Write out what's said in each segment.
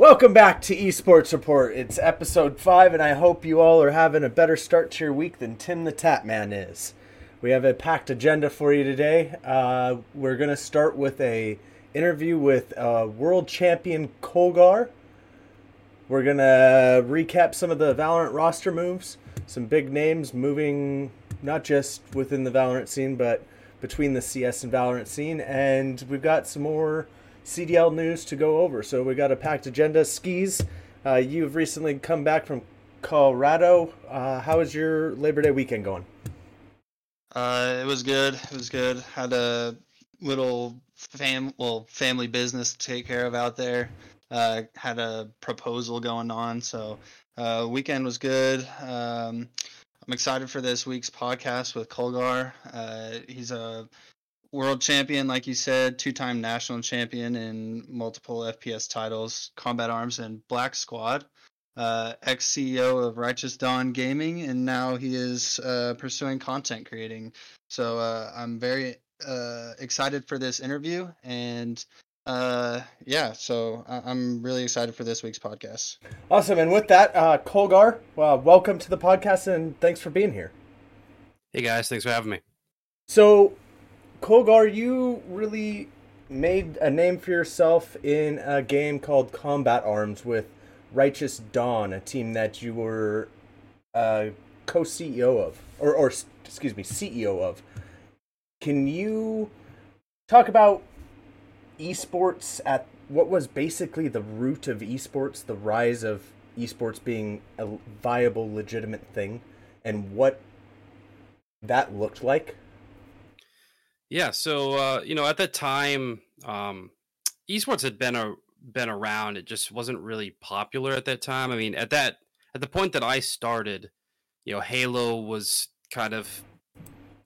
Welcome back to Esports Report. It's episode 5, and I hope you all are having a better start to your week than Tim the Tatman is. We have a packed agenda for you today. Uh, we're going to start with a interview with uh, world champion Kolgarr. We're going to recap some of the Valorant roster moves, some big names moving not just within the Valorant scene, but between the CS and Valorant scene. And we've got some more CDL news to go over. So we got a packed agenda. Skeez, uh, you've recently come back from Colorado. Uh, how is your Labor Day weekend going? Uh, it was good. It was good. Had a little fam well family business to take care of out there. Uh, had a proposal going on, so uh, weekend was good. Um, I'm excited for this week's podcast with Kolgarr. Uh, he's a world champion, like you said, two-time national champion in multiple FPS titles, Combat Arms and Black Squad. Uh, ex CEO of Righteous Dawn Gaming, and now he is uh, pursuing content creating. So uh, I'm very uh, excited for this interview, and uh, yeah, so I- am really excited for this week's podcast. Awesome, and with that, uh, Kolgarr, well, welcome to the podcast, and thanks for being here. Hey guys, thanks for having me. So Kolgarr, you really made a name for yourself in a game called Combat Arms with Righteous Dawn, a team that you were uh, co-CEO of, or, or excuse me, CEO of. Can you talk about esports at what was basically the root of esports, the rise of esports being a viable, legitimate thing, and what that looked like? Yeah, so uh, you know, at that time, um, esports had been a been around. It just wasn't really popular at that time. I mean, at that at the point that I started, you know, Halo was kind of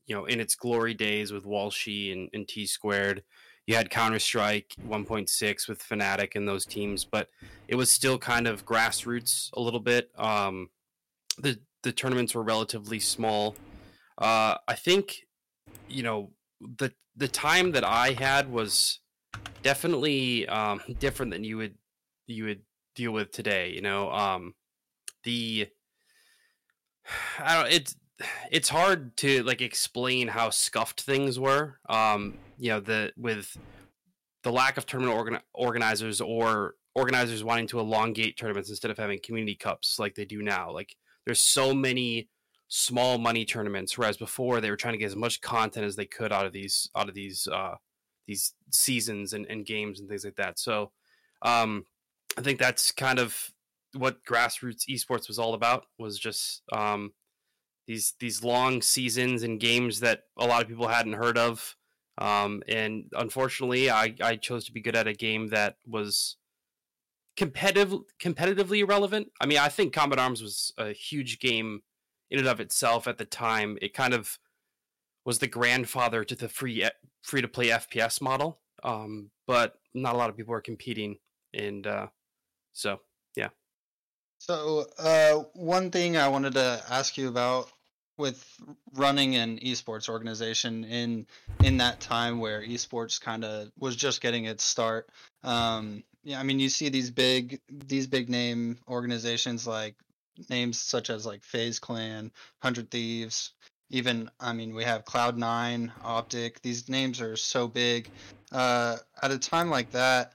you know in its glory days with Walshy and, and T squared. You had Counter Strike 1.6 with Fnatic and those teams, but it was still kind of grassroots a little bit. Um, the the tournaments were relatively small. Uh, I think you know the the time that I had was definitely um, different than you would you would deal with today. You know, um, the I don't it's it's hard to like explain how scuffed things were. Um, you know, the with the lack of tournament organ- organizers or organizers wanting to elongate tournaments instead of having community cups like they do now. Like there's so many small money tournaments, whereas before they were trying to get as much content as they could out of these out of these uh, these seasons and, and games and things like that. So um, I think that's kind of what grassroots esports was all about was just um, these these long seasons and games that a lot of people hadn't heard of. Um, and unfortunately, I, I chose to be good at a game that was competitive competitively irrelevant. I mean, I think Combat Arms was a huge game in and of itself at the time, it kind of was the grandfather to the free free to play FPS model. Um, but not a lot of people are competing, and uh, so yeah. So uh, one thing I wanted to ask you about with running an esports organization in in that time where esports kind of was just getting its start. Um, yeah, I mean, you see these big these big name organizations like names such as like FaZe Clan, Hundred Thieves, even I mean we have Cloud Nine, Optic. These names are so big. Uh, at a time like that,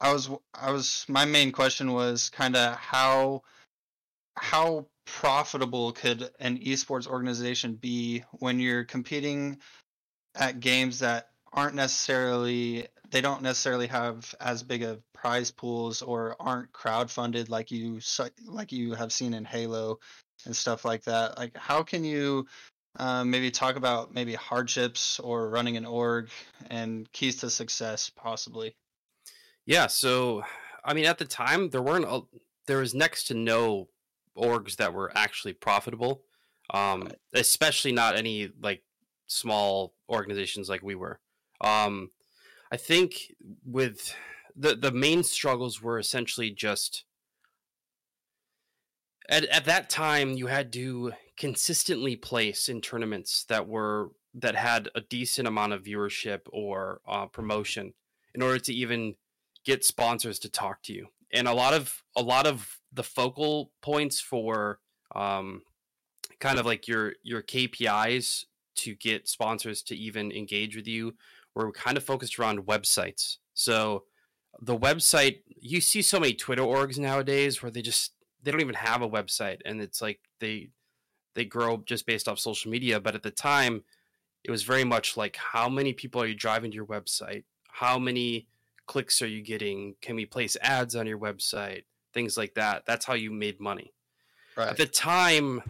I was I was my main question was kind of how how profitable could an esports organization be when you're competing at games that aren't necessarily they don't necessarily have as big of prize pools or aren't crowd funded like you like you have seen in Halo and stuff like that. Like, how can you uh, maybe talk about maybe hardships or running an org and keys to success, possibly? Yeah. So, I mean, at the time, there weren't a, there was next to no orgs that were actually profitable, um, right. especially not any like small organizations like we were. Um, I think with the the main struggles were essentially just at at that time you had to consistently place in tournaments that were that had a decent amount of viewership or uh, promotion in order to even get sponsors to talk to you. and a lot of a lot of the focal points for um, kind of like your your KPIs to get sponsors to even engage with you were kind of focused around websites. So the website you see so many Twitter orgs nowadays where they just they don't even have a website and it's like they they grow just based off social media. But at the time, it was very much like how many people are you driving to your website? How many clicks are you getting? Can we place ads on your website? Things like that. That's how you made money. Right. At the time,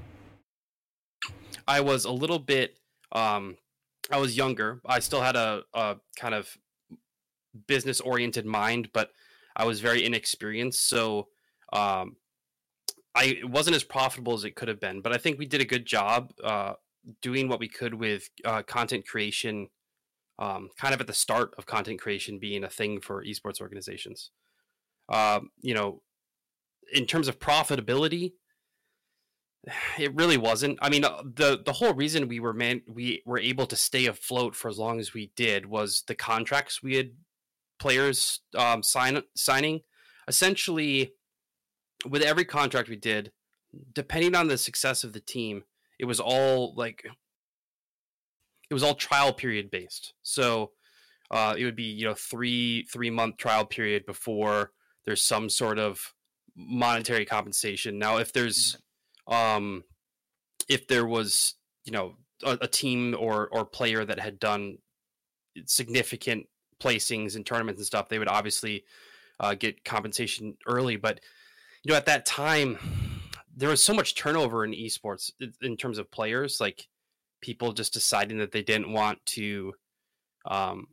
I was a little bit um, I was younger. I still had a, a kind of business oriented mind, but I was very inexperienced. So um, I it wasn't as profitable as it could have been. But I think we did a good job uh, doing what we could with uh, content creation, um, kind of at the start of content creation being a thing for esports organizations. Um, you know, in terms of profitability, it really wasn't. I mean, uh, the the whole reason we were man we were able to stay afloat for as long as we did was the contracts we had players um, sign signing. Essentially, with every contract we did, depending on the success of the team, it was all like it was all trial period based. So uh, it would be you know three three month trial period before there's some sort of monetary compensation. Now, if there's um, if there was you know a, a, team or or player that had done significant placings in tournaments and stuff, they would obviously uh, get compensation early. But you know, at that time, there was so much turnover in esports in terms of players, like people just deciding that they didn't want to, um,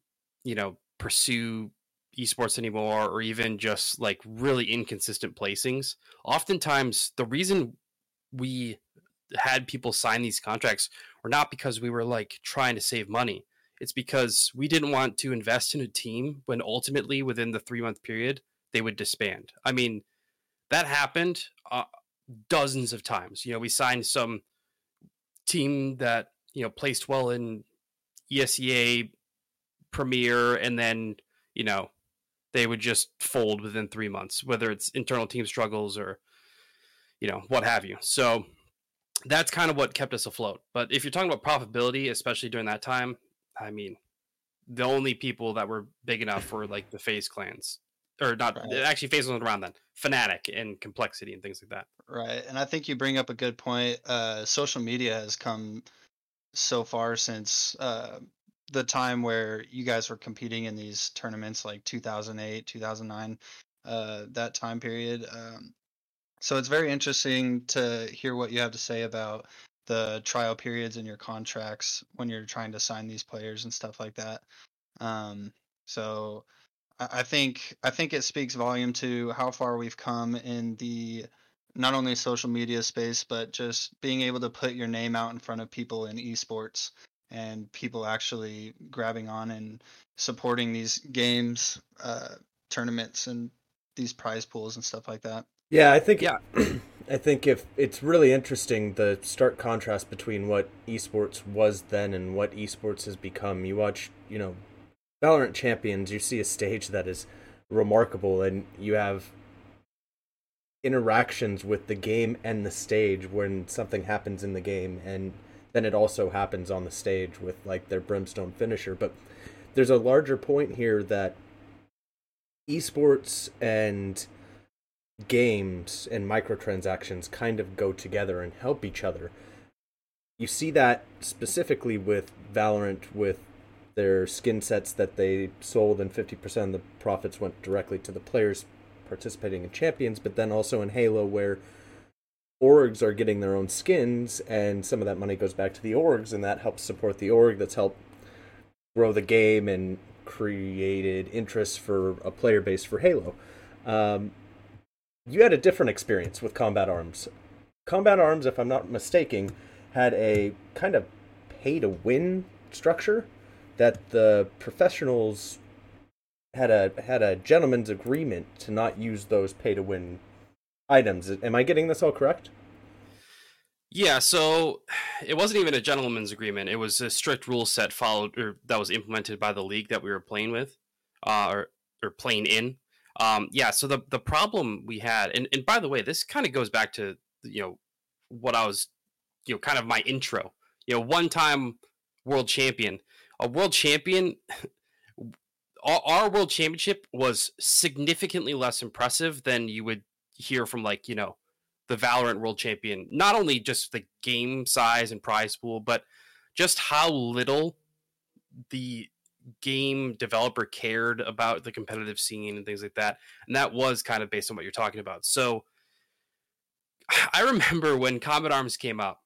you know, pursue esports anymore, or even just like really inconsistent placings. Oftentimes, the reason we had people sign these contracts were not because we were like trying to save money. It's because we didn't want to invest in a team when ultimately within the three month period they would disband. I mean, that happened uh, dozens of times. You know, we signed some team that you know placed well in ESEA Premier, and then you know they would just fold within three months, whether it's internal team struggles or you know, what have you. So that's kind of what kept us afloat. But if you're talking about profitability, especially during that time, I mean, the only people that were big enough were like the FaZe clans, or not right. actually FaZe wasn't around then. Fnatic and complexity and things like that. Right, and I think you bring up a good point. Uh, social media has come so far since uh, the time where you guys were competing in these tournaments, like 2008, 2009, uh, that time period. Um, so it's very interesting to hear what you have to say about the trial periods in your contracts when you're trying to sign these players and stuff like that. Um, so I think I think it speaks volume to how far we've come in the not only social media space but just being able to put your name out in front of people in esports and people actually grabbing on and supporting these games, uh, tournaments, and these prize pools and stuff like that. Yeah, I think yeah. I think if it's really interesting the stark contrast between what esports was then and what esports has become. You watch, you know, Valorant Champions, you see a stage that is remarkable and you have interactions with the game and the stage when something happens in the game and then it also happens on the stage with like their brimstone finisher but there's a larger point here that esports and games and microtransactions kind of go together and help each other. You see that specifically with Valorant with their skin sets that they sold and 50% of the profits went directly to the players participating in champions, but then also in Halo where orgs are getting their own skins and some of that money goes back to the orgs and that helps support the org that's helped grow the game and created interest for a player base for Halo. Um, you had a different experience with Combat Arms. Combat Arms, if I'm not mistaken, had a kind of pay to win structure that the professionals had a had a gentleman's agreement to not use those pay to win items. Am I getting this all correct? Yeah, so it wasn't even a gentleman's agreement. It was a strict rule set followed or that was implemented by the league that we were playing with, uh, or or playing in. Um, yeah. So the the problem we had, and and by the way, this kind of goes back to you know what I was, you know, kind of my intro. You know, one time world champion, a world champion. our world championship was significantly less impressive than you would hear from like you know the Valorant world champion. Not only just the game size and prize pool, but just how little the game developer cared about the competitive scene and things like that. And that was kind of based on what you're talking about. So I remember when Combat Arms came out,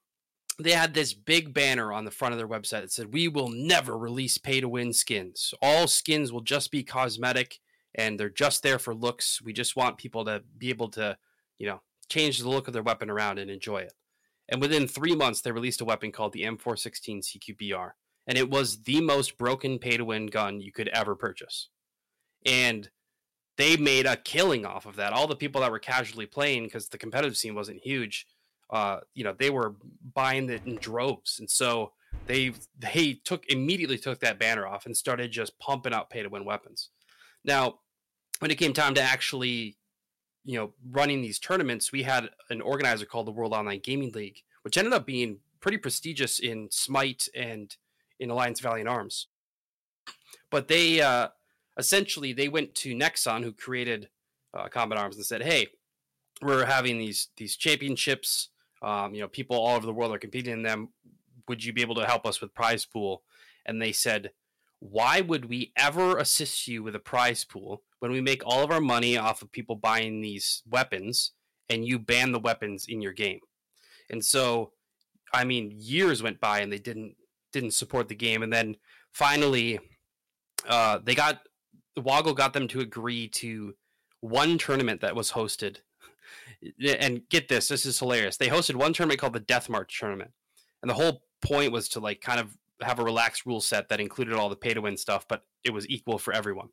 they had this big banner on the front of their website that said, We will never release pay to win skins. All skins will just be cosmetic and they're just there for looks. We just want people to be able to, you know, change the look of their weapon around and enjoy it. And within three months, they released a weapon called the M416 CQBR. And it was the most broken pay to win gun you could ever purchase. And they made a killing off of that. All the people that were casually playing, because the competitive scene wasn't huge, uh, you know, they were buying it in droves, and so they they took immediately took that banner off and started just pumping out pay to win weapons. Now, when it came time to actually, you know, running these tournaments, we had an organizer called the World Online Gaming League, which ended up being pretty prestigious in Smite and in Alliance Valiant Arms. But they uh, essentially they went to Nexon, who created uh, Combat Arms, and said, "Hey, we're having these these championships um, you know, people all over the world are competing in them. Would you be able to help us with prize pool? And they said, why would we ever assist you with a prize pool when we make all of our money off of people buying these weapons and you ban the weapons in your game? And so, I mean, years went by and they didn't didn't support the game, and then finally, uh, they got Woggle got them to agree to one tournament that was hosted and get this, this is hilarious. They hosted one tournament called the Death March tournament, and the whole point was to like kind of have a relaxed rule set that included all the pay to win stuff, but it was equal for everyone.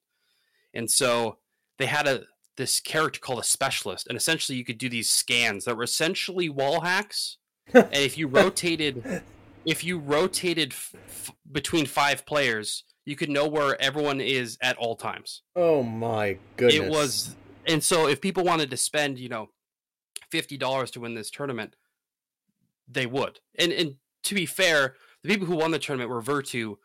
And so they had a this character called a specialist, and essentially you could do these scans that were essentially wall hacks. and if you rotated, if you rotated f- between five players, you could know where everyone is at all times. Oh my goodness! It was, and so if people wanted to spend, you know, $50 to win this tournament, they would. And and to be fair, the people who won the tournament were Virtu,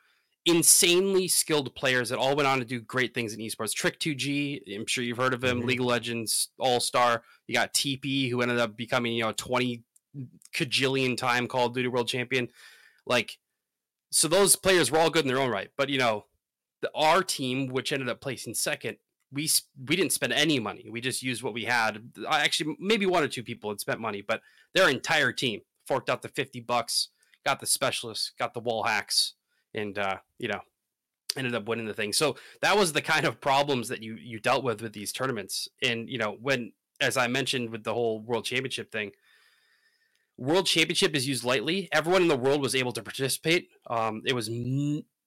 insanely skilled players that all went on to do great things in esports. Trick2G, I'm sure you've heard of him, mm-hmm. League of Legends All Star. You got TP, who ended up becoming, you know, 20 cajillion time Call of Duty World Champion. Like, so those players were all good in their own right. But, you know, the, our team, which ended up placing second, we we didn't spend any money. We just used what we had. Actually, maybe one or two people had spent money, but their entire team forked out the fifty bucks, got the specialists, got the wall hacks, and uh, you know, ended up winning the thing. So that was the kind of problems that you you dealt with with these tournaments. And you know, when as I mentioned with the whole World Championship thing, World Championship is used lightly. Everyone in the world was able to participate. Um, it was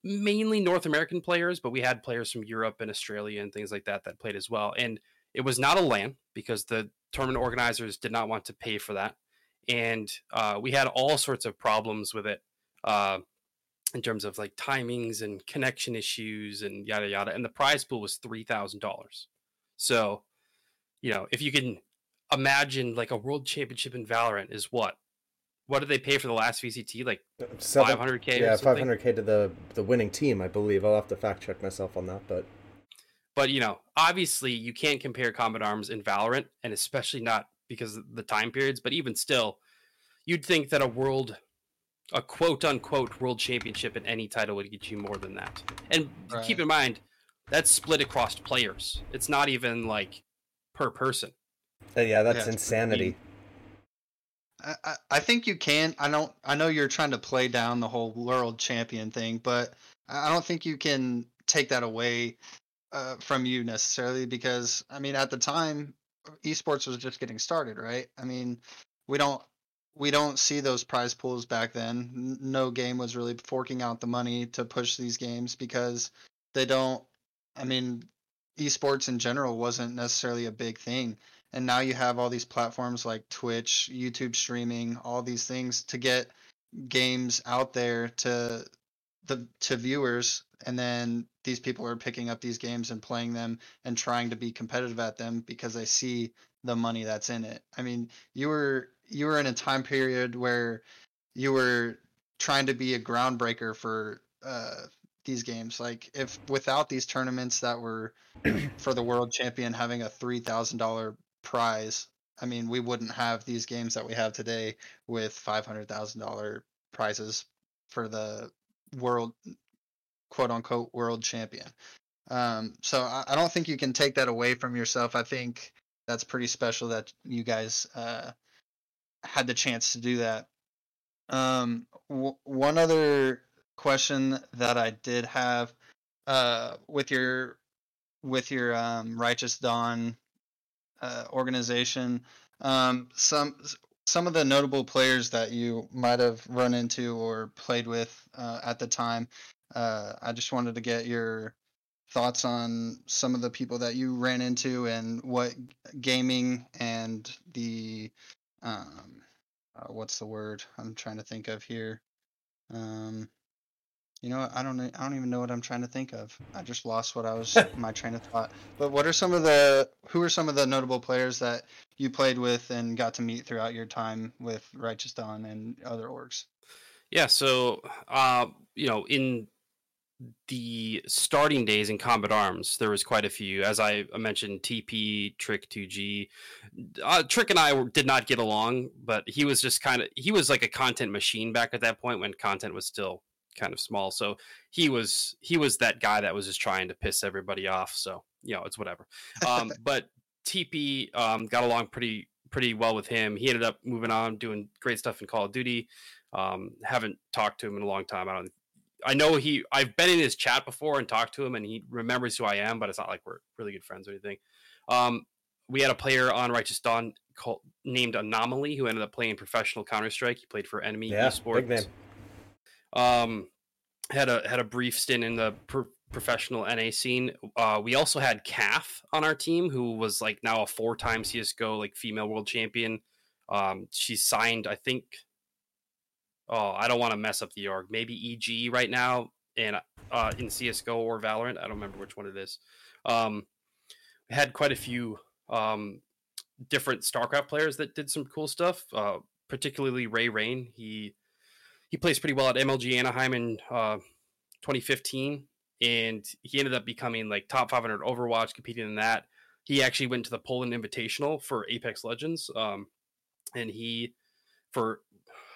mainly North American players, but we had players from Europe and Australia and things like that that played as well. And it was not a LAN because the tournament organizers did not want to pay for that. And uh, we had all sorts of problems with it uh, in terms of like timings and connection issues and yada yada. And the prize pool was $3,000. So, you know, if you can imagine like a world championship in Valorant is what? what did they pay for the last VCT? Like five hundred k. Yeah, five hundred k to the the winning team, I believe. I'll have to fact check myself on that, but but you know, obviously, you can't compare Combat Arms and Valorant, and especially not because of the time periods. But even still, you'd think that a world, a quote unquote world championship in any title would get you more than that. And right. keep in mind, that's split across players. It's not even like per person. Uh, yeah, that's yeah, insanity. I, I think you can. I don't. I know you're trying to play down the whole world champion thing, but I don't think you can take that away uh, from you necessarily because I mean at the time esports was just getting started, right? I mean we don't we don't see those prize pools back then. No game was really forking out the money to push these games because they don't. I mean esports in general wasn't necessarily a big thing and now you have all these platforms like Twitch, YouTube streaming, all these things to get games out there to the to viewers and then these people are picking up these games and playing them and trying to be competitive at them because they see the money that's in it. I mean, you were you were in a time period where you were trying to be a groundbreaker for uh, these games. Like if without these tournaments that were for the world champion having a three thousand dollar prize, I mean, we wouldn't have these games that we have today with five hundred thousand dollar prizes for the world quote unquote world champion. Um, so I, I, don't think you can take that away from yourself. I think that's pretty special that you guys uh, had the chance to do that. Um, w- one other question that I did have uh, with your with your um, Righteous Dawn uh, organization, um, some some of the notable players that you might have run into or played with uh, at the time. Uh, I just wanted to get your thoughts on some of the people that you ran into and what gaming and the um, uh, what's the word I'm trying to think of here. Um, you know, I don't I don't even know what I'm trying to think of. I just lost what I was my train of thought. But what are some of the who are some of the notable players that you played with and got to meet throughout your time with Righteous Dawn and other orgs? Yeah, so uh, you know, in the starting days in Combat Arms, there was quite a few. As I mentioned, TP, Trick, 2G. Uh, Trick and I did not get along, but he was just kind of he was like a content machine back at that point when content was still kind of small. So he was he was that guy that was just trying to piss everybody off. So you know, it's whatever. Um, but TP um, got along pretty pretty well with him. He ended up moving on, doing great stuff in Call of Duty. Um, haven't talked to him in a long time. I don't I know he. I've been in his chat before and talked to him, and he remembers who I am. But it's not like we're really good friends or anything. Um, we had a player on Righteous Dawn called, named Anomaly who ended up playing professional Counter Strike. He played for Enemy yeah, Esports. Um, had a had a brief stint in the pro- professional NA scene. Uh, we also had Kath on our team, who was like now a four time CS:GO like female world champion. Um, she's signed, I think, oh, I don't want to mess up the org. Maybe EG right now, and uh, in CS:GO or Valorant. I don't remember which one it is. Um, had quite a few um, different StarCraft players that did some cool stuff. Uh, particularly Ray Rain. He he plays pretty well at MLG Anaheim in uh, 2015, and he ended up becoming like top 500 Overwatch, competing in that. He actually went to the Poland Invitational for Apex Legends, um, and he for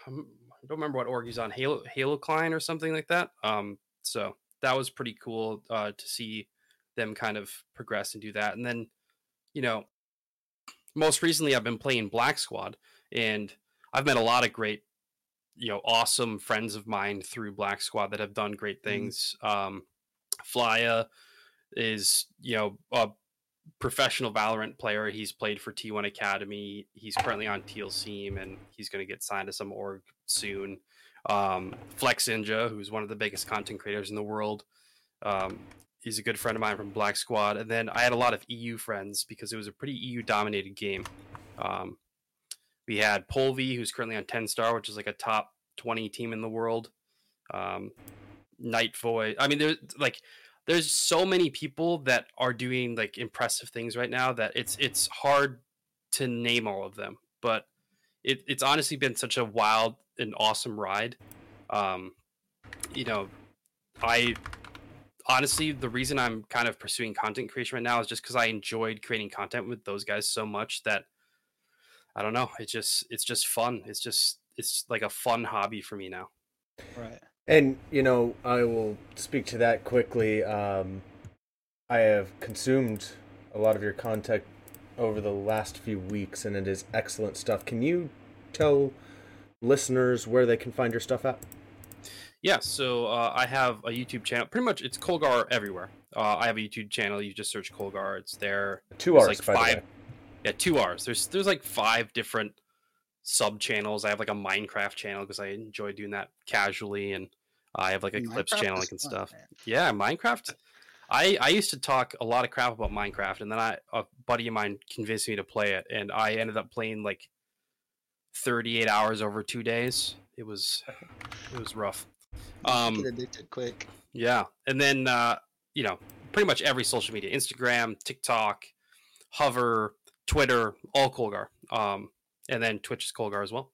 I don't remember what org he's on, Halo Halocline or something like that. Um, so that was pretty cool uh, to see them kind of progress and do that. And then, you know, most recently I've been playing Black Squad, and I've met a lot of great, you know, awesome friends of mine through Black Squad that have done great mm-hmm. things. Mm-hmm. Um, Flya is, you know, a professional Valorant player. He's played for T1 Academy. He's currently on Teal Seam, and he's going to get signed to some org soon. Um, Flex Ninja, who's one of the biggest content creators in the world. Um, he's a good friend of mine from Black Squad. And then I had a lot of EU friends because it was a pretty EU dominated game. Um, we had Polvi, who's currently on Tenstar, which is like a top 20 team in the world. Um, Night Void. I mean, there's like, there's so many people that are doing like impressive things right now that it's it's hard to name all of them. But it, it's honestly been such a wild and awesome ride. Um, you know, I honestly the reason I'm kind of pursuing content creation right now is just because I enjoyed creating content with those guys so much that I don't know. It's just it's just fun. It's just it's like a fun hobby for me now. Right. And you know, I will speak to that quickly. Um, I have consumed a lot of your content over the last few weeks, and it is excellent stuff. Can you tell listeners where they can find your stuff at? Yeah, so uh, I have a YouTube channel. Pretty much, it's Kolgarr everywhere. Uh, I have a YouTube channel. You just search Kolgarr. It's there. Two R's, like five. Yeah, two R's. There's there's like five different sub channels. I have like a Minecraft channel because I enjoy doing that casually, and I have like a Minecraft clips channel like and stuff. Man. Yeah, Minecraft. I, I used to talk a lot of crap about Minecraft, and then I a buddy of mine convinced me to play it, and I ended up playing like 38 hours over two days. It was it was rough. Um, get addicted quick. Yeah, and then uh, you know, pretty much every social media: Instagram, TikTok, Hover, Twitter, all Kolgarr. Um, and then Twitch is Kolgarr as well.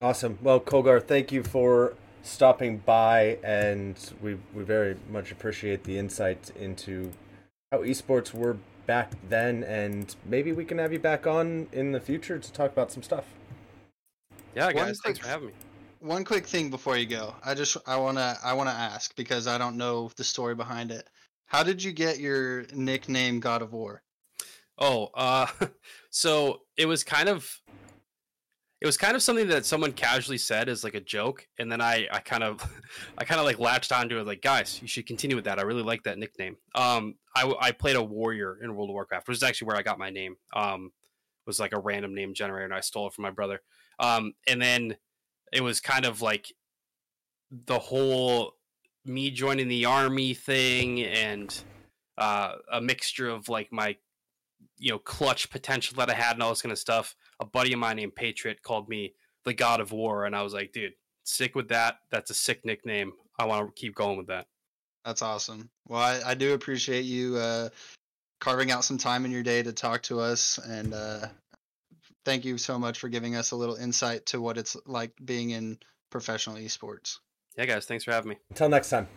Awesome. Well, Kolgarr, thank you for stopping by, and we we very much appreciate the insight into how esports were back then, and maybe we can have you back on in the future to talk about some stuff. Yeah, One guys, thanks for having me. One quick thing before you go, I just I wanna I wanna ask because I don't know the story behind it. How did you get your nickname God of War? Oh, uh, so it was kind of, it was kind of something that someone casually said as like a joke, and then I, I kind of, I kind of like latched onto it, like, guys, you should continue with that. I really like that nickname. Um, I, I played a warrior in World of Warcraft, which is actually where I got my name. Um, was like a random name generator, and I stole it from my brother. Um, and then it was kind of like the whole me joining the army thing and uh, a mixture of like my you know clutch potential that I had and all this kind of stuff. A buddy of mine named Patriot called me the God of War, and I was like, dude, stick with that. That's a sick nickname. I want to keep going with that. That's awesome. Well, I, I do appreciate you uh, carving out some time in your day to talk to us, and uh, thank you so much for giving us a little insight to what it's like being in professional esports. Yeah, guys, thanks for having me. Until next time.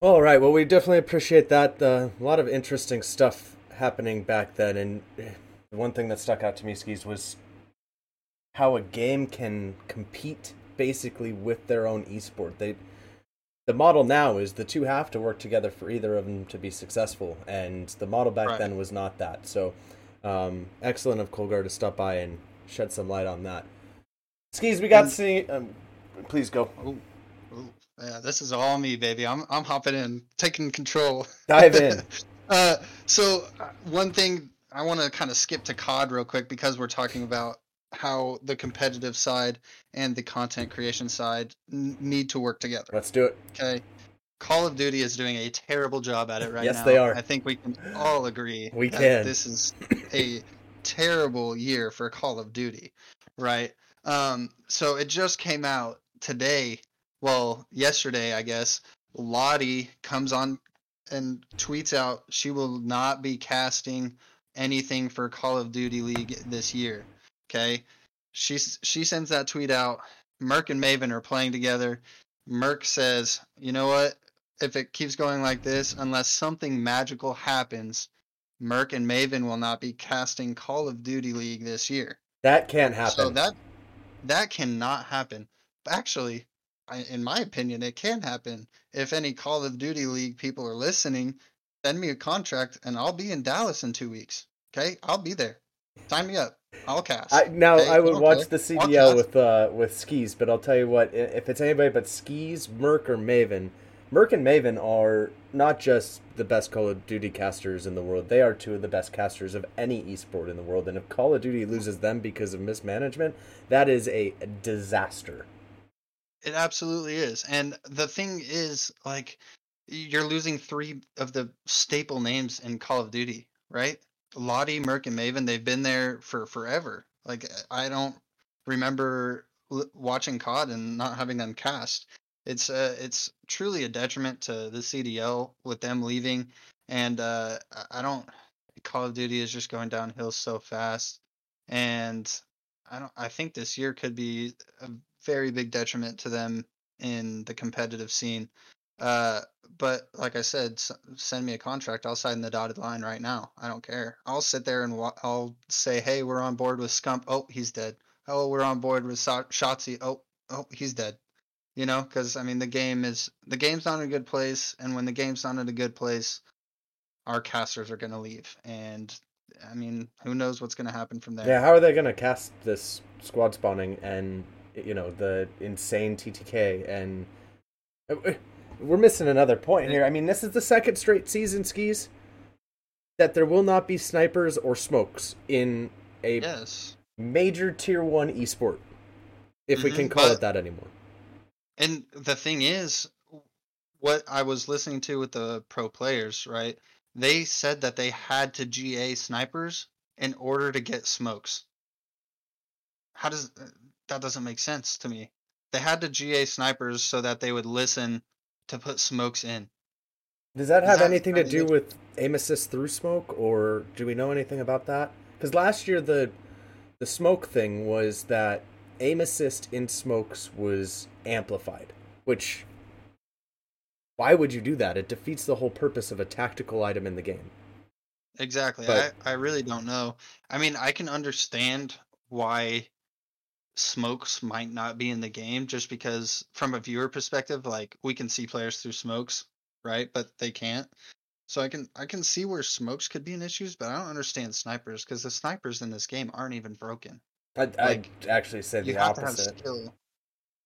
All right. Well, we definitely appreciate that. Uh, a lot of interesting stuff happening back then, and eh, one thing that stuck out to me, Skeez, was how a game can compete basically with their own esport. They, the model now is the two have to work together for either of them to be successful, and the model back Right. then was not that. So, um, excellent of Kolgarr to stop by and shed some light on that. Skeez, we got And- see. Um, please go. Yeah, this is all me, baby. I'm I'm hopping in, taking control. Dive in. uh, so uh, one thing I want to kind of skip to COD real quick because we're talking about how the competitive side and the content creation side n- need to work together. Let's do it. Okay. Call of Duty is doing a terrible job at it right Yes, now. they are. I think we can all agree. We that can. This is a terrible year for Call of Duty, right? Um, so it just came out today. Well, yesterday, I guess. Lottie comes on and tweets out she will not be casting anything for Call of Duty League this year. Okay, she she sends that tweet out. Merc and Maven are playing together. Merc says, "You know what? If it keeps going like this, unless something magical happens, Merc and Maven will not be casting Call of Duty League this year." That can't happen. So that that cannot happen. Actually, I, in my opinion, it can happen. If any Call of Duty League people are listening, send me a contract and I'll be in Dallas in two weeks. Okay, I'll be there. Sign me up. I'll cast. I, now Okay, I would okay. watch the CDL with uh, with Skeez, but I'll tell you what: if it's anybody but Skeez, Merc or Maven, Merc and Maven are not just the best Call of Duty casters in the world; they are two of the best casters of any esport in the world. And if Call of Duty loses them because of mismanagement, that is a disaster. It absolutely is. And the thing is, like, you're losing three of the staple names in Call of Duty, right? Lottie, Merc, and Maven, they've been there for forever. Like, I don't remember watching COD and not having them cast. It's uh, it's truly a detriment to the CDL with them leaving, and uh, I- I don't. Call of Duty is just going downhill so fast, and I don't. I think this year could be a very big detriment to them in the competitive scene. Uh, but like I said, s- send me a contract. I'll sign the dotted line right now. I don't care. I'll sit there and wa- I'll say, "Hey, we're on board with Scump." Oh, he's dead. Oh, we're on board with Sa- Shotzzy. Oh, oh, he's dead. You know, because I mean, the game is the game's not in a good place, and when the game's not in a good place, our casters are gonna leave, and I mean, who knows what's gonna happen from there. Yeah, how are they going to cast this squad spawning and you know the insane TTK and uh, we're missing another point here. I mean, this is the second straight season Skeez that there will not be snipers or smokes in a Yes. major tier 1 esport if we Mhm, can call but- it that anymore. And the thing is, what I was listening to with the pro players, right? They said that they had to GA snipers in order to get smokes. How does that doesn't make sense to me? They had to GA snipers so that they would listen to put smokes in. Does that Does have that- anything to do with aim assist through smoke, or do we know anything about that? Because last year the the smoke thing was that aim assist in smokes was amplified, which why would you do that? It defeats the whole purpose of a tactical item in the game. Exactly. But- I, I really don't know. I mean, I can understand why smokes might not be in the game just because from a viewer perspective, like we can see players through smokes, right? But they can't. So I can I can see where smokes could be an issues, but I don't understand snipers because the snipers in this game aren't even broken. I'd, Like, I'd actually said the opposite.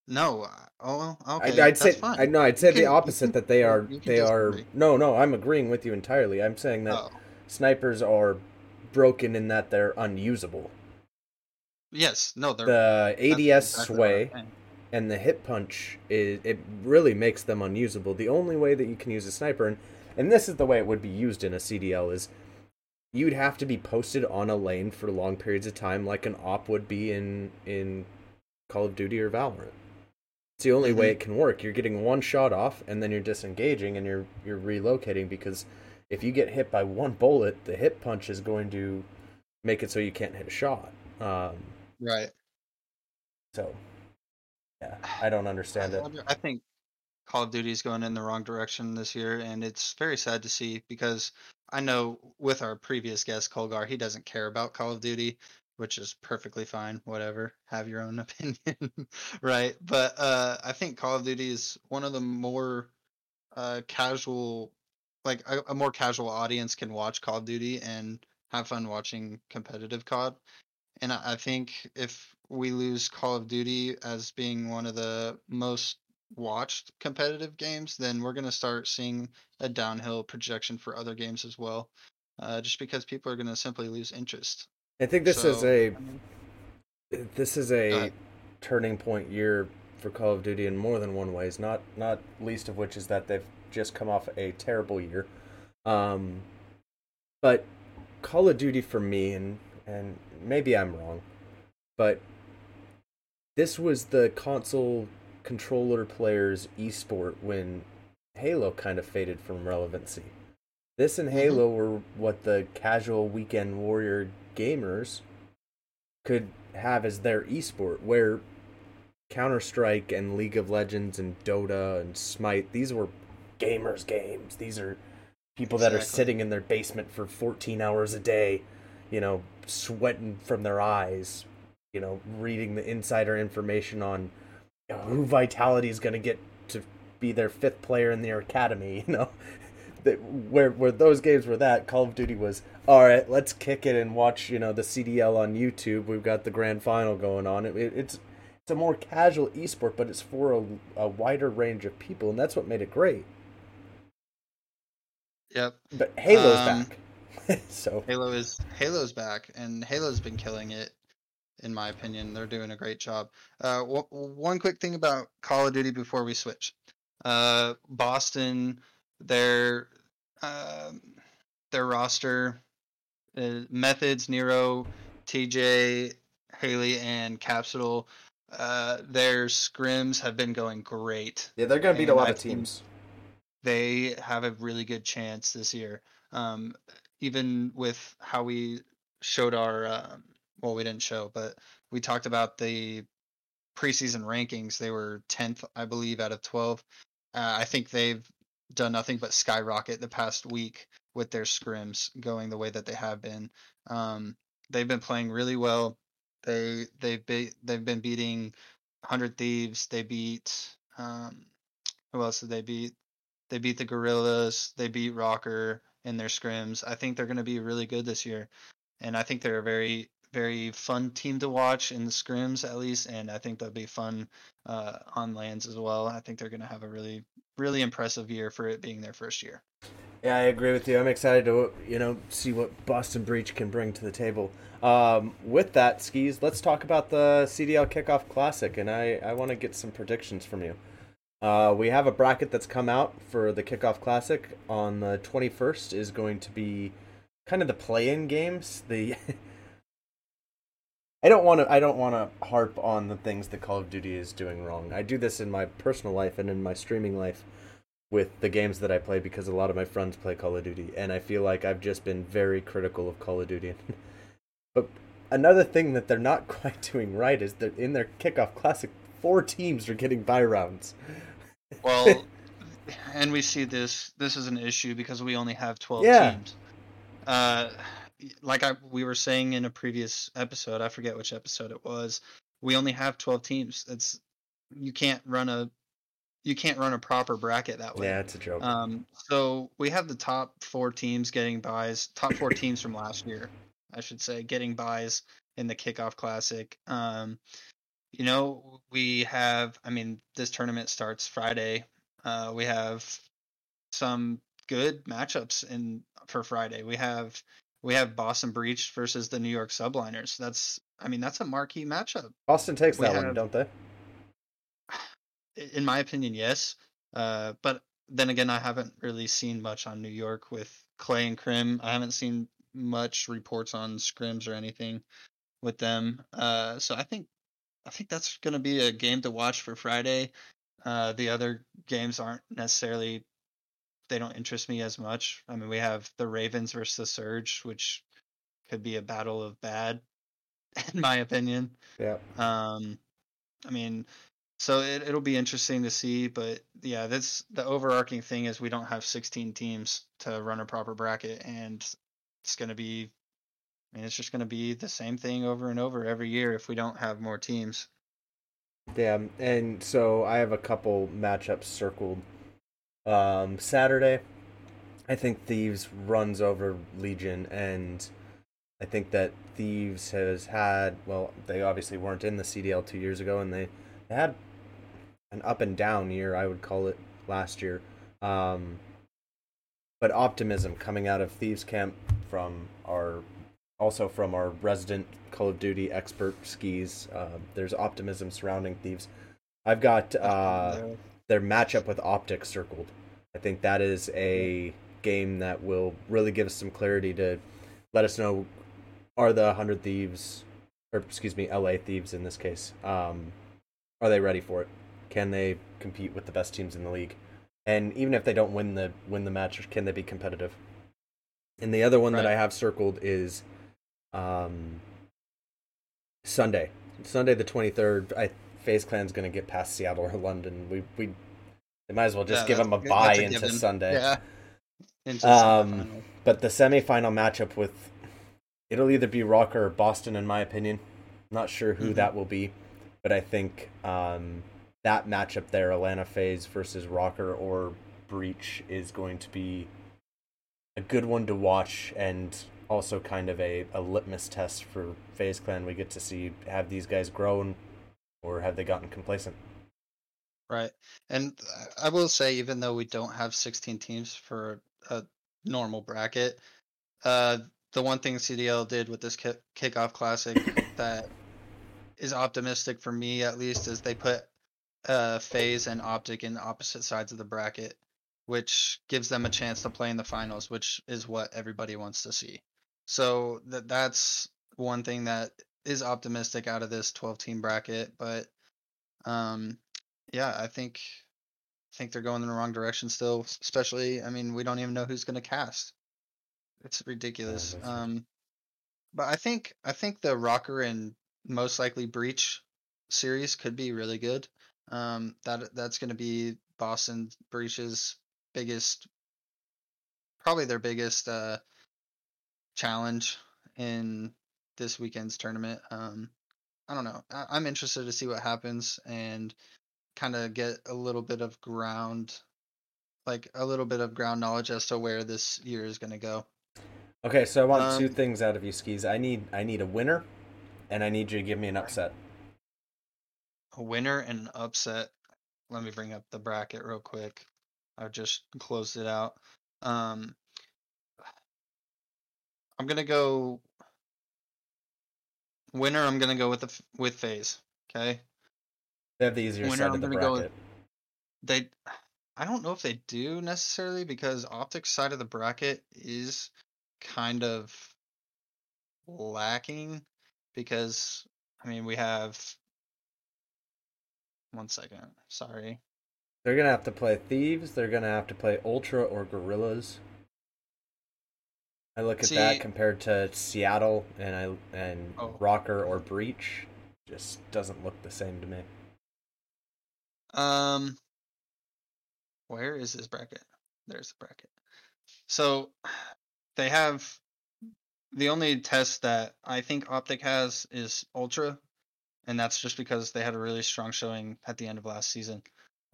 No, oh well, I- okay, I'd that's say fine. I no, I'd say the opposite that they are they are disagree. no no I'm agreeing with you entirely. I'm saying that Oh, snipers are broken in that they're unusable. Yes, no, they're The ADS exactly sway and the hit punch is it really makes them unusable. The only way that you can use a sniper and and this is the way it would be used in a CDL is you'd have to be posted on a lane for long periods of time like an op would be in in Call of Duty or Valorant. It's the only way Mhm. it can work. You're getting one shot off and then you're disengaging and you're you're relocating because if you get hit by one bullet, the hit punch is going to make it so you can't hit a shot. Um, Right. so yeah, I don't understand I, it. wonder- I think Call of Duty is going in the wrong direction this year, and it's very sad to see because I know with our previous guest Kolgarr, he doesn't care about Call of Duty, which is perfectly fine. Whatever, have your own opinion, right? But uh, I think Call of Duty is one of the more uh, casual, like a, a more casual audience can watch Call of Duty and have fun watching competitive COD. And I I think if we lose Call of Duty as being one of the most watched competitive games, then we're going to start seeing a downhill projection for other games as well. Uh, just because people are going to simply lose interest. I think this is So, a I mean, this is a ahead. turning point year for Call of Duty in more than one ways. Not not least of which is that they've just come off a terrible year. Um, but Call of Duty for me, and and maybe I'm wrong, but this was the console controller players esport when Halo kind of faded from relevancy. This and Mhm. Halo were what the casual weekend warrior gamers could have as their esport, where Counter Strike and League of Legends and Dota and Smite, these were gamers' games. These are people that are sitting in their basement for 14 hours a day, you know, sweating from their eyes, you know, reading the insider information on you know, who Vitality is going to get to be their fifth player in their academy, you know. That where where those games were that Call of Duty was all right. Let's kick it and watch you know the CDL on YouTube. We've got the grand final going on. It, it, it's it's a more casual esport, but it's for a, a wider range of people, and that's what made it great. Yep. But Halo's Um, back, so Halo is Halo's back, and Halo's been killing it. In my opinion, they're doing a great job. Uh, w- one quick thing about Call of Duty before we switch. Uh, Boston, their um their roster, uh, Methodz, Nero, TJ, Haley, and Capsule. Uh, their scrims have been going great yeah, they're gonna beat a lot I of teams. they have a really good chance this year. Um, even with how we showed our, um, well, we didn't show, but we talked about the preseason rankings. They were 10th, I believe, out of 12. Uh, I think they've done nothing but skyrocket the past week with their scrims going the way that they have been. Um, they've been playing really well. They they've be, they've been beating Hundred Thieves. They beat um, who else did they beat? They beat the Guerrillas. They beat Rokkr in their scrims. I think they're going to be really good this year, and I think they're a very very fun team to watch in the scrims at least, and I think they'll be fun uh, on LANs as well. I think they're going to have a really really impressive year for it being their first year. Yeah, I agree with you. I'm excited to you know see what Boston Breach can bring to the table. Um, with that, Skeez, let's talk about the CDL Kickoff Classic, and I I want to get some predictions from you. Uh, we have a bracket that's come out for the Kickoff Classic on the 21st. Is going to be kind of the play-in games. The I don't want to I don't want to harp on the things that Call of Duty is doing wrong. I do this in my personal life and in my streaming life with the games that I play because a lot of my friends play Call of Duty, and I feel like I've just been very critical of Call of Duty. but another thing that they're not quite doing right is that in their kickoff classic, four teams are getting bye rounds. Well, and we see this. This is an issue because we only have twelve Yeah. teams. Uh, like I we were saying in a previous episode, I forget which episode it was. We only have twelve teams. It's you can't run a you can't run a proper bracket that way. yeah, it's a joke. Um, so we have the top four teams getting buys, top four teams from last year, I should say, getting buys in the kickoff classic. Um, you know, we have, I mean, this tournament starts Friday. Uh, we have some good matchups in for Friday. We have we have Boston Breach versus the New York Subliners. That's, I mean, that's a marquee matchup Boston takes we that one, don't they? in my opinion, yes. Uh, but then again, I haven't really seen much on New York with Clay and Krim. I haven't seen much reports on scrims or anything with them. Uh, so I think I think that's going to be a game to watch for Friday. Uh, the other games aren't necessarily they don't interest me as much. I mean, we have the Ravens versus the Surge, which could be a battle of bad, in my opinion. Yeah. Um, I mean, so it, it'll be interesting to see, but yeah, that's the overarching thing is we don't have 16 teams to run a proper bracket, and it's going to be, I mean, it's just going to be the same thing over and over every year if we don't have more teams. Yeah, and so I have a couple matchups circled. Um, Saturday, I think Thieves runs over Legion, and I think that Thieves has had well, they obviously weren't in the CDL two years ago, and they, they had an up and down year, I would call it last year. Um, but optimism coming out of Thieves camp from our also from our resident Call of Duty expert Skeez. Uh, there's optimism surrounding Thieves. I've got uh, their matchup with Optic circled. I think that is a game that will really give us some clarity to let us know are the 100 Thieves, or excuse me, LA Thieves in this case, um, are they ready for it? Can they compete with the best teams in the league? And even if they don't win the win the match, can they be competitive? And the other one that I have circled is um, Sunday, Sunday the 23rd. I FaZe Clan's going to get past Seattle or London. We we they might as well just Yeah, give them a a into given. Sunday. Yeah. Into Um. But the semifinal matchup with it'll either be Rokkr or Boston, in my opinion. Not sure who Mhm. that will be, but I think um, that matchup there, Atlanta FaZe versus Rokkr or Breach, is going to be a good one to watch and also kind of a, a litmus test for FaZe Clan. We get to see have these guys grown or have they gotten complacent? Right. And I will say, even though we don't have 16 teams for a normal bracket, uh, the one thing CDL did with this kick- kickoff classic that is optimistic for me, at least, is they put uh, FaZe and Optic in opposite sides of the bracket, which gives them a chance to play in the finals, which is what everybody wants to see. So that that's one thing that is optimistic out of this 12 team bracket, but um yeah, I think I think they're going in the wrong direction still. Especially, I mean, we don't even know who's going to cast. It's ridiculous. Um, but I think I think the Rokkr and most likely Breach series could be really good. Um, that that's going to be Boston Breach's biggest, probably their biggest uh challenge in this weekend's tournament. Um, I don't know. I, I'm interested to see what happens and kind of get a little bit of ground, like a little bit of ground knowledge as to where this year is going to go. Okay, so I want two Um, things out of you, Skeez. I need I need a winner, and I need you to give me an upset. A winner and an upset. Let me bring up the bracket real quick. I've just closed it out. Um, I'm gonna go winner. I'm gonna go with the with FaZe. Okay. They have the easier Winner, side I'm of the go with- bracket. they I don't know if they do necessarily because optics side of the bracket is kind of lacking because I mean we have one second, sorry. They're gonna have to play Thieves. They're gonna have to play Ultra or Guerrillas. I look at See- that compared to Seattle and I and Oh. Rokkr or Breach. Just doesn't look the same to me. Um, where is this bracket? There's the bracket. So they have the only test that I think Optic has is Ultra, and that's just because they had a really strong showing at the end of last season.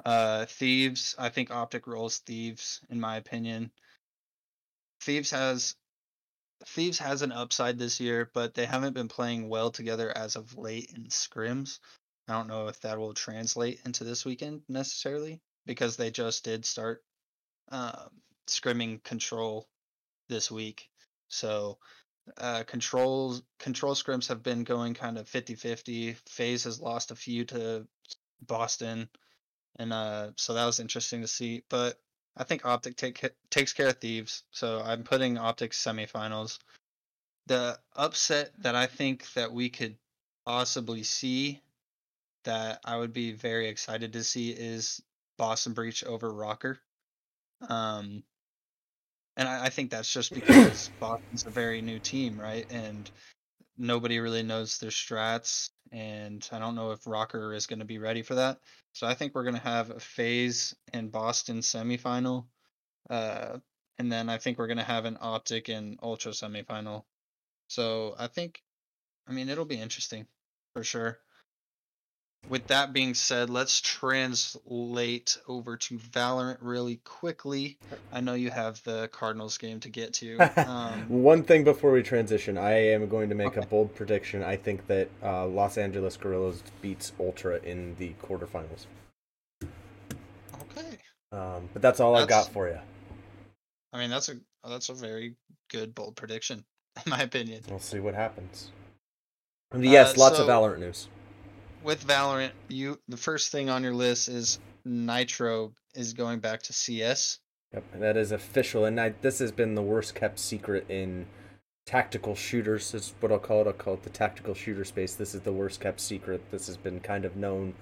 Uh, Thieves, I think Optic rolls Thieves in my opinion. Thieves has Thieves has an upside this year, but they haven't been playing well together as of late in scrims. I don't know if that will translate into this weekend necessarily because they just did start um, scrimming control this week. So uh, controls control scrims have been going kind of 50-50. FaZe has lost a few to Boston, and uh, so that was interesting to see. But I think Optic take takes care of Thieves, so I'm putting Optic semifinals. The upset that I think that we could possibly see that I would be very excited to see is Boston Breach over Rokkr. Um, and I, I think that's just because Boston's a very new team, right? And nobody really knows their strats, and I don't know if Rokkr is going to be ready for that. So I think we're going to have a FaZe in Boston semifinal, uh, and then I think we're going to have an Optic and Ultra semifinal. So I think, I mean, it'll be interesting for sure. With that being said, let's translate over to Valorant really quickly. I know you have the Cardinals game to get to. Um, One thing before we transition, I am going to make a bold prediction. I think that uh, Los Angeles Guerrillas beats Ultra in the quarterfinals. okay. Um, but that's all I've got for you. I mean, that's a that's a very good bold prediction, in my opinion. We'll see what happens. And yes, lots so- of Valorant news. With Valorant, you the first thing on your list is Nitro is going back to CS. Yep, that is official. And I, this has been the worst kept secret in tactical shooters. Is what I'll call it. I'll call it the tactical shooter space. This is the worst kept secret. This has been kind of known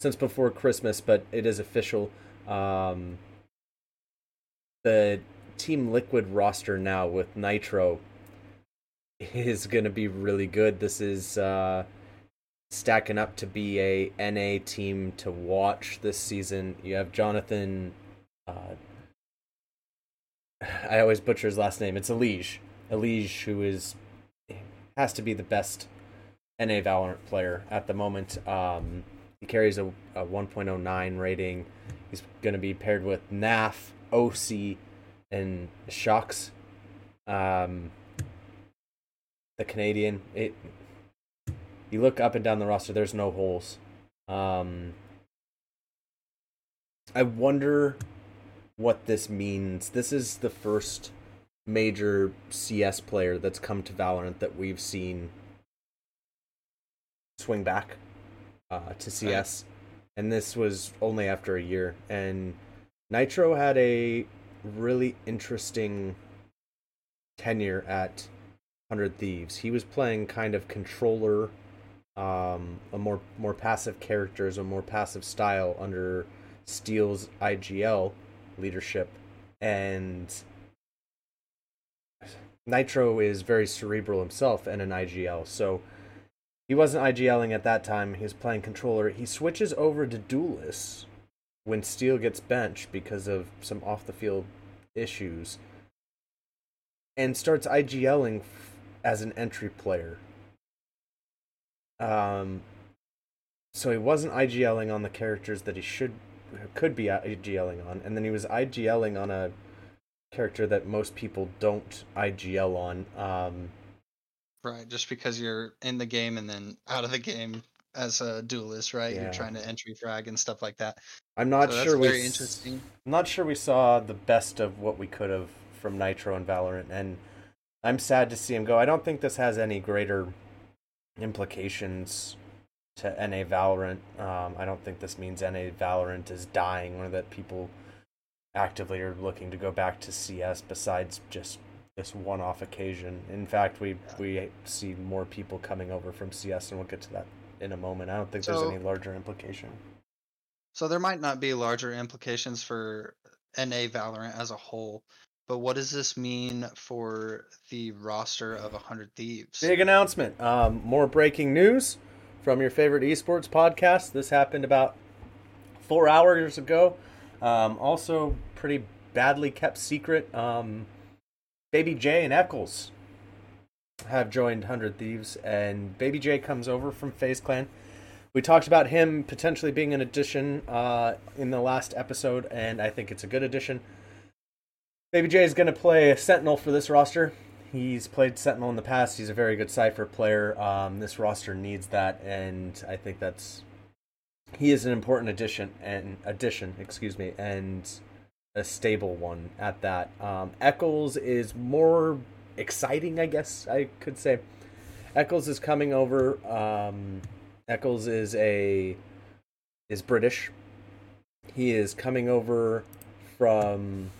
since before Christmas, but it is official. Um, the Team Liquid roster now with Nitro is going to be really good. This is uh, stacking up to be a NA team to watch this season. You have Jonathan. Uh, I always butcher his last name. It's Elige. Elige, who is has to be the best NA Valorant player at the moment. Um, he carries a, a 1.09 rating. He's going to be paired with NAF, oSee, and shox. Um, the Canadian. It. You look up and down the roster. There's no holes. Um, I wonder what this means. This is the first major CS player that's come to Valorant that we've seen swing back uh, to CS, and this was only after a year. And Nitro had a really interesting tenure at Hundred Thieves. He was playing kind of controller, um, a more more passive characters, a more passive style under Steel's IGL leadership, and Nitro is very cerebral himself and an IGL. So he wasn't IGLing at that time. He was playing controller. He switches over to Duelist when Steele gets benched because of some off the field issues, and starts IGLing as an entry player. Um, so he wasn't IGLing on the characters that he should could be IGLing on, and then he was IGLing on a character that most people don't IGL on. Um, Right, just because you're in the game and then out of the game as a duelist, right? Yeah. You're trying to entry frag and stuff like that. I'm not so that's sure we very interesting. I'm not sure we saw the best of what we could have from Nitro and Valorant, and I'm sad to see him go. I don't think this has any greater implications to NA Valorant. Um, I don't think this means NA Valorant is dying or that people actively are looking to go back to CS besides just this one-off occasion. In fact, we we see more people coming over from CS, and we'll get to that in a moment. I don't think So- there's any larger implication. So there might not be larger implications for NA Valorant as a whole, but what does this mean for the roster of 100 Thieves? Big announcement. Um, more breaking news from your favorite esports podcast. This happened about four hours ago. Um, also, pretty badly kept secret. Um, Baby J and Eccles have joined 100 Thieves, and Baby J comes over from FaZe Clan. We talked about him potentially being an addition uh, in the last episode, and I think it's a good addition. Baby J is going to play Sentinel for this roster. He's played Sentinel in the past. He's a very good Cypher player. Um, this roster needs that, and I think that's he is an important addition and addition, excuse me, and a stable one at that. Um, Eccles is more exciting, I guess I could say. Eccles is coming over. Um, Eccles is a is British. He is coming over from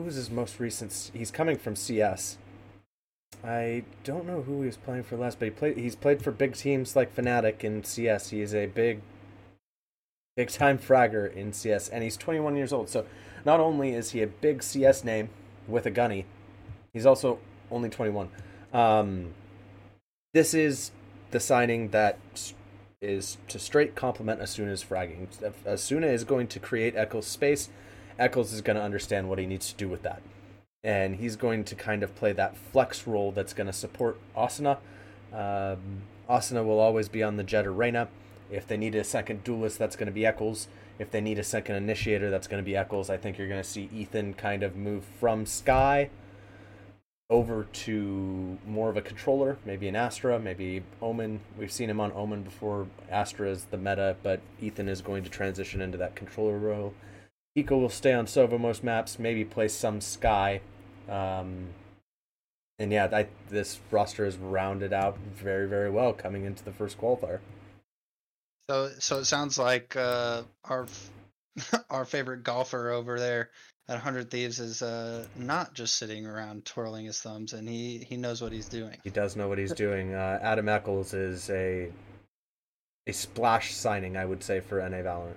who was his most recent? He's coming from CS. I don't know who he was playing for last, but he played. He's played for big teams like Fnatic in CS. He is a big, big time fragger in CS, and he's 21 years old. So, not only is he a big CS name with a gunny, he's also only 21. Um, this is the signing that is to straight complement Asuna's fragging. Asuna is going to create Eccles space. Eccles is going to understand what he needs to do with that and he's going to kind of play that flex role that's going to support Asuna. Um, Asuna will always be on the Jett or Reyna. If they need a second duelist, that's going to be Eccles. If they need a second initiator, that's going to be Eccles. I think you're going to see Ethan kind of move from Skye over to more of a controller, maybe an Astra, maybe Omen. We've seen him on Omen before. Astra is the meta, but Ethan is going to transition into that controller role. Eco will stay on Sova most maps, maybe play some Skye. Um, and yeah, I, this roster is rounded out very, very well coming into the first qualifier. So, so it sounds like uh, our our favorite golfer over there at 100 Thieves is uh, not just sitting around twirling his thumbs, and he he knows what he's doing. He does know what he's doing. Uh, Adam Eccles is a a splash signing, I would say, for NA Valorant.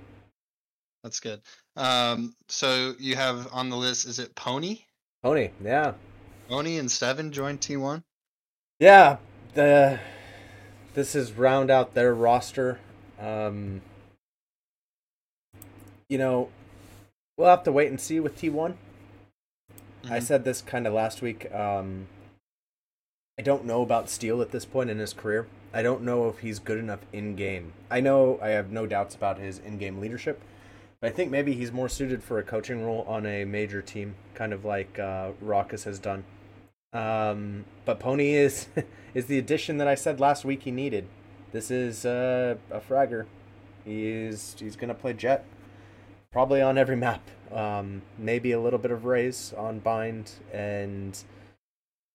That's good. Um, so you have on the list, is it Pony? Pony, yeah. Pony and Seven joined T1. Yeah, the this is round out their roster. Um, you know, we'll have to wait and see with T1. Mm-hmm. I said this kind of last week. Um, I don't know about Steel at this point in his career. I don't know if he's good enough in game. I know I have no doubts about his in game leadership. I think maybe he's more suited for a coaching role on a major team, kind of like uh, has done. Um, but Pony is is the addition that I said last week he needed. This is uh, a fragger. He's he's gonna play Jett, probably on every map. Um, maybe a little bit of Raze on Bind, and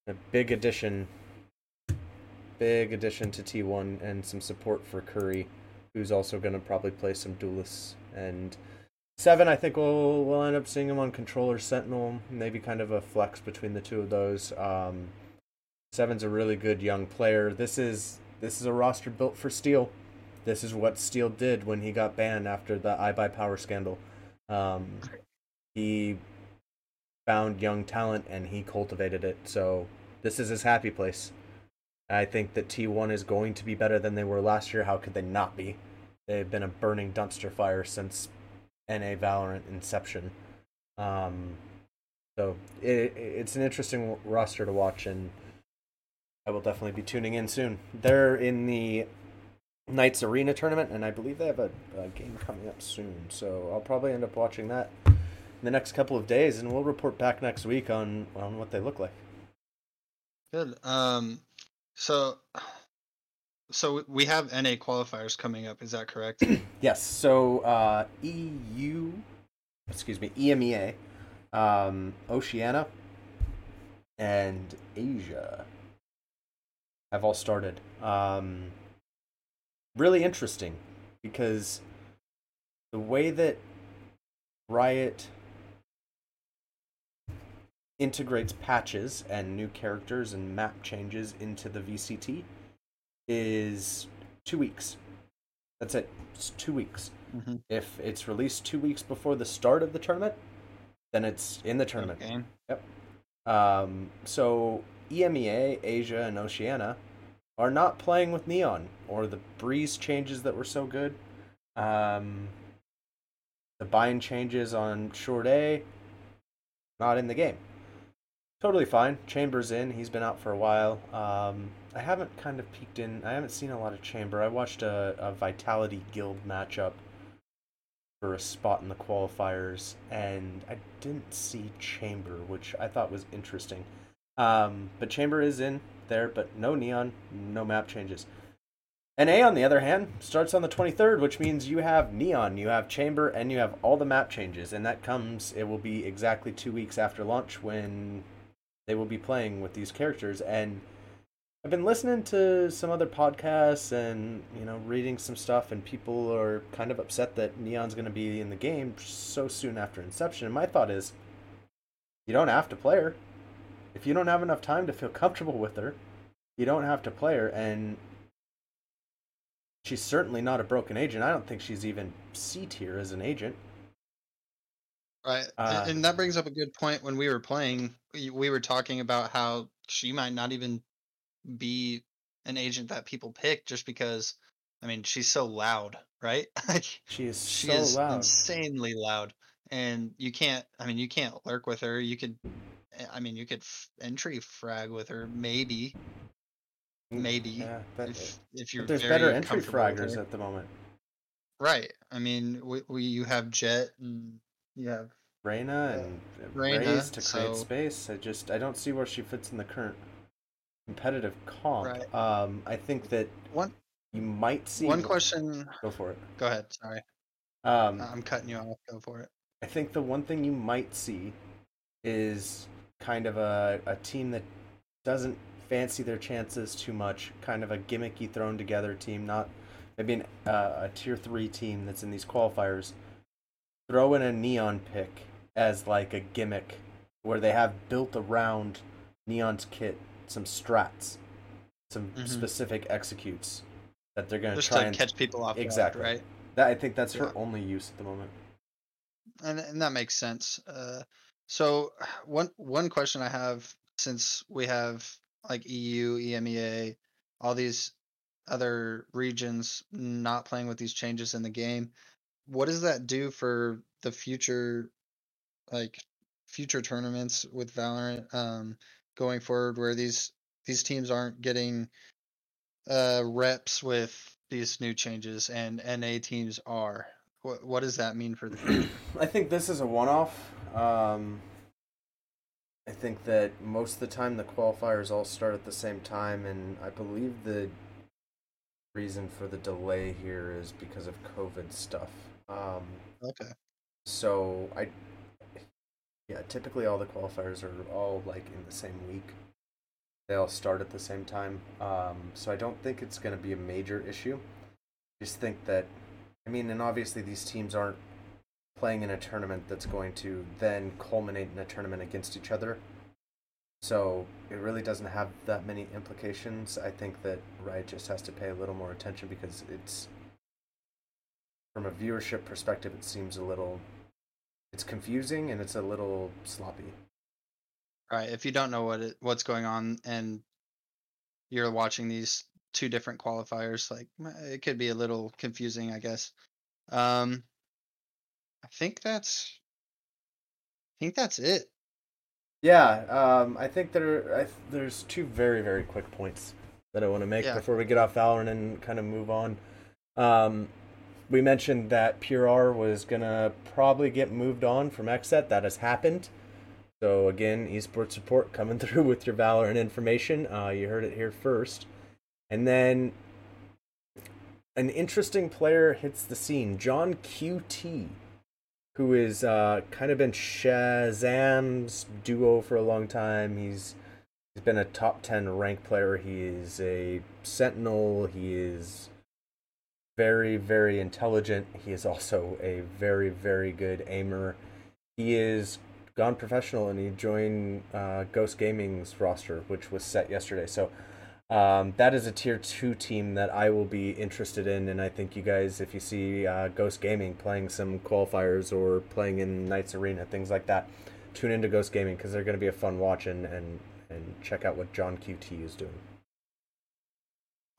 a big addition, big addition to T1, and some support for Curry, who's also gonna probably play some duelists and Seven, I think we'll we'll end up seeing him on controller Sentinel, maybe kind of a flex between the two of those. Um, Seven's a really good young player. This is this is a roster built for Steel. This is what Steel did when he got banned after the iBUYPOWER scandal. Um, he found young talent and he cultivated it. So this is his happy place. I think that T1 is going to be better than they were last year. How could they not be? They've been a burning dumpster fire since NA Valorant Inception. Um, so it, it's an interesting roster to watch, and I will definitely be tuning in soon. They're in the Knights Arena tournament, and I believe they have a, a game coming up soon. So I'll probably end up watching that in the next couple of days, and we'll report back next week on on what they look like. Good. Um, so so we have NA qualifiers coming up. Is that correct? yes. So uh, EU, excuse me, EMEA, um, Oceania, and Asia have all started. Um, really interesting because the way that Riot integrates patches and new characters and map changes into the VCT is two weeks. That's it. It's two weeks. Mm-hmm. If it's released two weeks before the start of the tournament, then it's in the tournament. Game. Yep. Um, so EMEA, Asia, and Oceania are not playing with Neon or the breeze changes that were so good. Um, the bind changes on short A, not in the game. Totally fine. Chambers in. He's been out for a while. Um, I haven't kind of peeked in. I haven't seen a lot of Chamber. I watched a, a Vitality Guild matchup for a spot in the qualifiers, and I didn't see Chamber, which I thought was interesting. Um, but Chamber is in there, but no Neon, no map changes. NA, on the other hand, starts on the 23rd, which means you have Neon, you have Chamber, and you have all the map changes. And that comes, it will be exactly two weeks after launch when they will be playing with these characters. And I've been listening to some other podcasts and, you know, reading some stuff, and people are kind of upset that Neon's going to be in the game so soon after Inception. And my thought is, you don't have to play her. If you don't have enough time to feel comfortable with her, you don't have to play her. And she's certainly not a broken agent. I don't think she's even C tier as an agent. Right. Uh, and that brings up a good point. When we were playing, we we were talking about how she might not even be an agent that people pick just because, I mean, she's so loud, right? She is she so is loud. insanely loud. And you can't, I mean, you can't lurk with her. You could, eh, I mean, you could f- entry frag with her, maybe, maybe. Yeah, that, if if you're but there's better entry fraggers at the moment. Right. I mean, we, we you have Jett and you have Reyna Yeah. and Reyna, Raze to create so- space. I just I don't see where she fits in the current competitive comp. Right. Um, I think that one you might see one question. Go for it. Go ahead. Sorry, Um, I'm cutting you off. Go for it. I think the one thing you might see is kind of a, a team that doesn't fancy their chances too much, kind of a gimmicky thrown together team, not maybe an, uh, a tier three team that's in these qualifiers. Throw in a neon pick as like a gimmick where they have built around neon's kit some strats, some Mhm. specific executes that they're going to try to and catch people off guard, Exactly. right? that I think that's her only use at the moment. and and that makes sense. Uh, so one one question I have since we have like EU, EMEA, all these other regions not playing with these changes in the game, what does that do for the future, like future tournaments with Valorant um, going forward, where these these teams aren't getting uh, reps with these new changes and NA teams are? What what does that mean for the future? I think this is a one-off. Um, I think that most of the time the qualifiers all start at the same time, and I believe the reason for the delay here is because of COVID stuff. Um, Okay. so I, yeah, typically all the qualifiers are all like in the same week. They all start at the same time. Um, so I don't think it's going to be a major issue. Just think that, I mean, and obviously these teams aren't playing in a tournament that's going to then culminate in a tournament against each other. So it really doesn't have that many implications. I think that Riot just has to pay a little more attention because it's from a viewership perspective it seems a little it's confusing and it's a little sloppy. Right. If you don't know what it, what's going on and you're watching these two different qualifiers, like it could be a little confusing, I guess. Um, I think that's, I think that's it. Yeah, um, I think there I, th- there's two very very quick points that I want to make Yeah. before we get off Valorant and kind of move on. Um, we mentioned that Pure was gonna probably get moved on from XSET. That has happened. So again, esports support coming through with your Valorant information. Uh, you heard it here first. And then an interesting player hits the scene. John QT, who is uh, kind of been ShahZaM's duo for a long time. He's he's been a top ten rank player. He is a sentinel. He is very very intelligent. He is also a very very good aimer. He is gone professional and he joined uh, Ghost Gaming's roster, which was set yesterday. So Um, that is a tier two team that I will be interested in, and I think you guys, if you see uh, Ghost Gaming playing some qualifiers or playing in Knights Arena, things like that, tune into Ghost Gaming because they're going to be a fun watch and, and and check out what John QT is doing.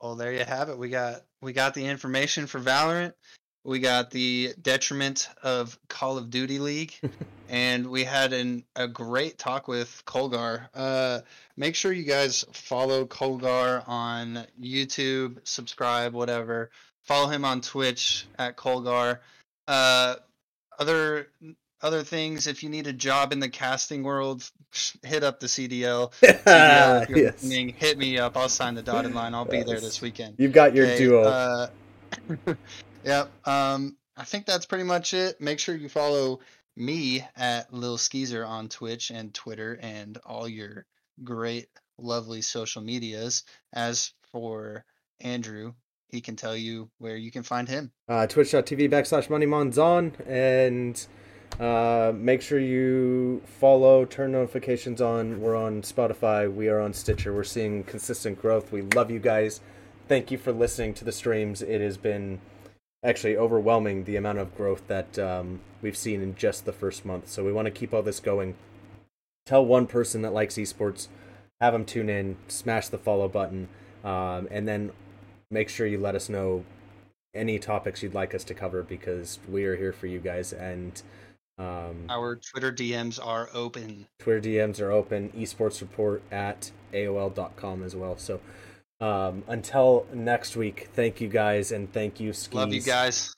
Well, there you have it. We got we got the information for Valorant. We got the detriment of Call of Duty League, and we had an, a great talk with Kolgarr. Uh, make sure you guys follow Kolgarr on YouTube, subscribe, whatever. Follow him on Twitch at Kolgarr. Uh, other other things, if you need a job in the casting world, hit up the CDL. CDL yes. hit me up. I'll sign the dotted line. I'll be there this weekend. You've got your Okay, duo. Uh, yep. Um, I think that's pretty much it. Make sure you follow me at Lil Skeezer on Twitch and Twitter and all your great, lovely social medias. As for Andrew, he can tell you where you can find him. uh, twitch.tv backslash Money moneymonzon and uh, make sure you follow turn notifications on. We're on spotify. We are on stitcher. We're seeing consistent growth. We love you guys. Thank you for listening to the streams. It has been actually overwhelming the amount of growth that um, we've seen in just the first month. So we want to keep all this going. Tell one person that likes esports have them tune in smash the follow button um, and then make sure you let us know any topics you'd like us to cover because we are here for you guys and um, Our Twitter DMs are open. Twitter DMs are open, esports report at AOL.com as well. So um, until next week, thank you guys and thank you, Skeez. Love you guys.